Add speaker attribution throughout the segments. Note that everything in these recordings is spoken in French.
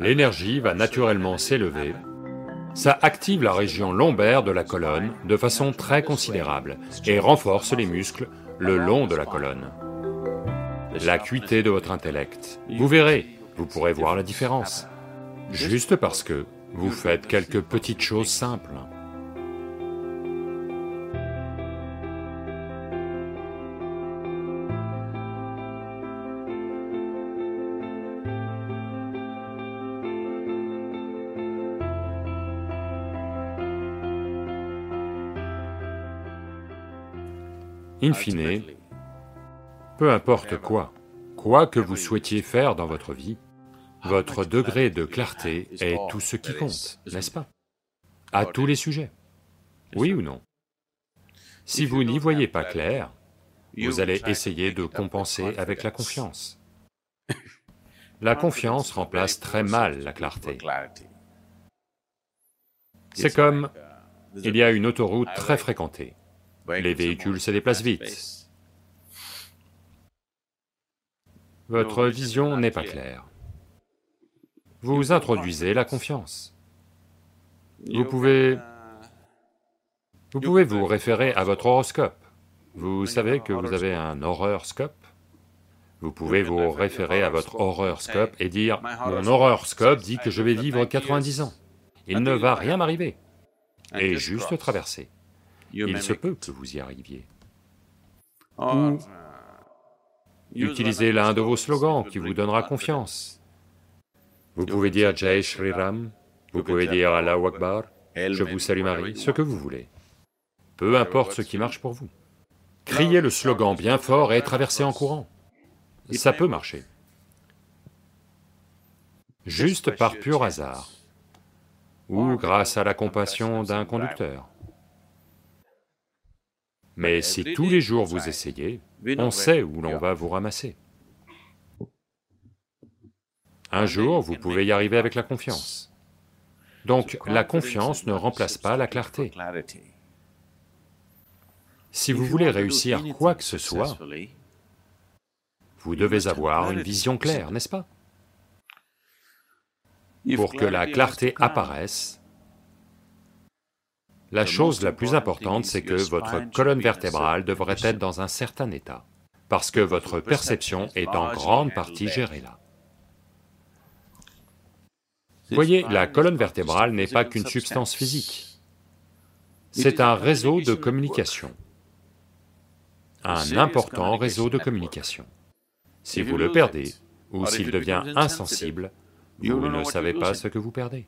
Speaker 1: l'énergie va naturellement s'élever, ça active la région lombaire de la colonne de façon très considérable et renforce les muscles le long de la colonne. L'acuité de votre intellect, vous verrez, vous pourrez voir la différence, juste parce que vous faites quelques petites choses simples. In fine, peu importe quoi, quoi que vous souhaitiez faire dans votre vie, votre degré de clarté est tout ce qui compte, n'est-ce pas? À tous les sujets, oui ou non? Si vous n'y voyez pas clair, vous allez essayer de compenser avec la confiance. La confiance remplace très mal la clarté. C'est comme, il y a une autoroute très fréquentée, les véhicules se déplacent vite. Votre vision n'est pas claire. Vous introduisez la confiance. Vous pouvez... Vous pouvez vous référer à votre horoscope? Vous savez que vous avez un horreur-scope Vous pouvez vous référer à votre horreur-scope et dire, mon horreur-scope dit que je vais vivre 90 ans, il ne va rien m'arriver, et juste traverser il se peut que vous y arriviez. Ou utilisez l'un de vos slogans qui vous donnera confiance. Vous pouvez dire Jai Shri Ram, vous pouvez dire Allah Akbar, je vous salue Marie, ce que vous voulez. Peu importe ce qui marche pour vous. Criez le slogan bien fort et traversez en courant. Ça peut marcher. Juste par pur hasard, ou grâce à la compassion d'un conducteur. Mais si tous les jours vous essayez, on sait où l'on va vous ramasser. Un jour, vous pouvez y arriver avec la confiance. Donc la confiance ne remplace pas la clarté. Si vous voulez réussir quoi que ce soit, vous devez avoir une vision claire, n'est-ce pas? Pour que la clarté apparaisse, la chose la plus importante, c'est que votre colonne vertébrale devrait être dans un certain état, parce que votre perception est en grande partie gérée là. Voyez, la colonne vertébrale n'est pas qu'une substance physique, c'est un réseau de communication, un important réseau de communication. Si vous le perdez, ou s'il devient insensible, vous ne savez pas ce que vous perdez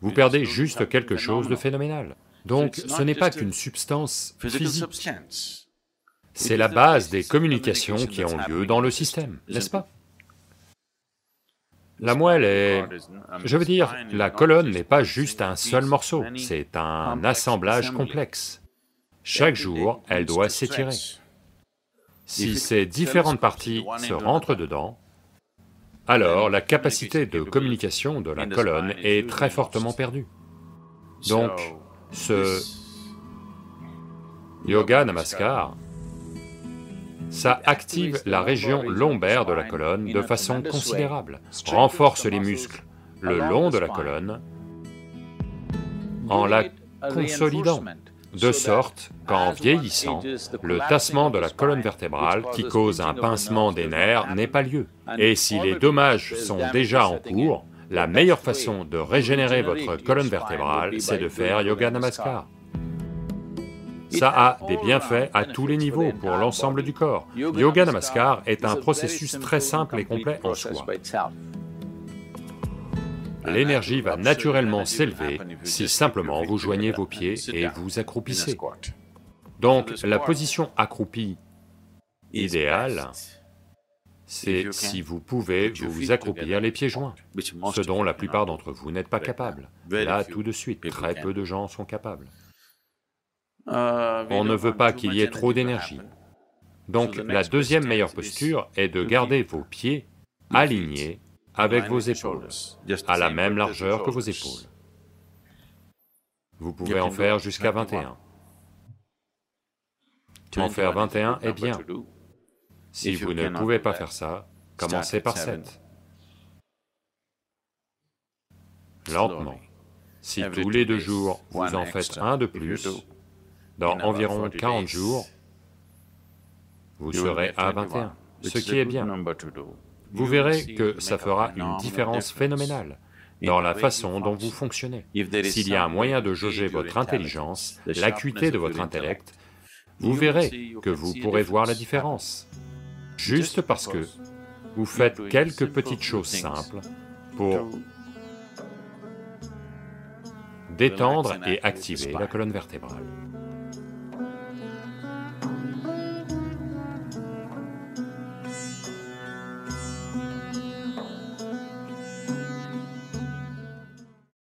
Speaker 1: vous perdez juste quelque chose de phénoménal. Donc ce n'est pas qu'une substance physique, c'est la base des communications qui ont lieu dans le système, n'est-ce pas La moelle est... je veux dire, la colonne n'est pas juste un seul morceau, c'est un assemblage complexe. Chaque jour, elle doit s'étirer. Si ces différentes parties se rentrent dedans, alors la capacité de communication de la colonne est très fortement perdue. Donc, ce yoga namaskar, ça active la région lombaire de la colonne de façon considérable, renforce les muscles le long de la colonne en la consolidant de sorte qu'en vieillissant, le tassement de la colonne vertébrale qui cause un pincement des nerfs n'est pas lieu. Et si les dommages sont déjà en cours, la meilleure façon de régénérer votre colonne vertébrale, c'est de faire Yoga Namaskar. Ça a des bienfaits à tous les niveaux pour l'ensemble du corps. Yoga Namaskar est un processus très simple et complet en soi l'énergie va naturellement s'élever si simplement vous joignez vos pieds et vous accroupissez. Donc la position accroupie idéale, c'est si vous pouvez vous accroupir les pieds joints, ce dont la plupart d'entre vous n'êtes pas capables. Là, tout de suite, très peu de gens sont capables. On ne veut pas qu'il y ait trop d'énergie. Donc la deuxième meilleure posture est de garder vos pieds alignés avec vos épaules, à la même largeur que vos épaules. Vous pouvez en faire jusqu'à 21. En faire 21 est bien. Si vous ne pouvez pas faire ça, commencez par 7. lentement. Si tous les deux jours, vous en faites un de plus, dans environ 40 jours, vous serez à 21, ce qui est bien. Vous verrez que ça fera une différence phénoménale dans la façon dont vous fonctionnez. S'il y a un moyen de jauger votre intelligence, l'acuité de votre intellect, vous verrez que vous pourrez voir la différence, juste parce que vous faites quelques petites choses simples pour détendre et activer la colonne vertébrale.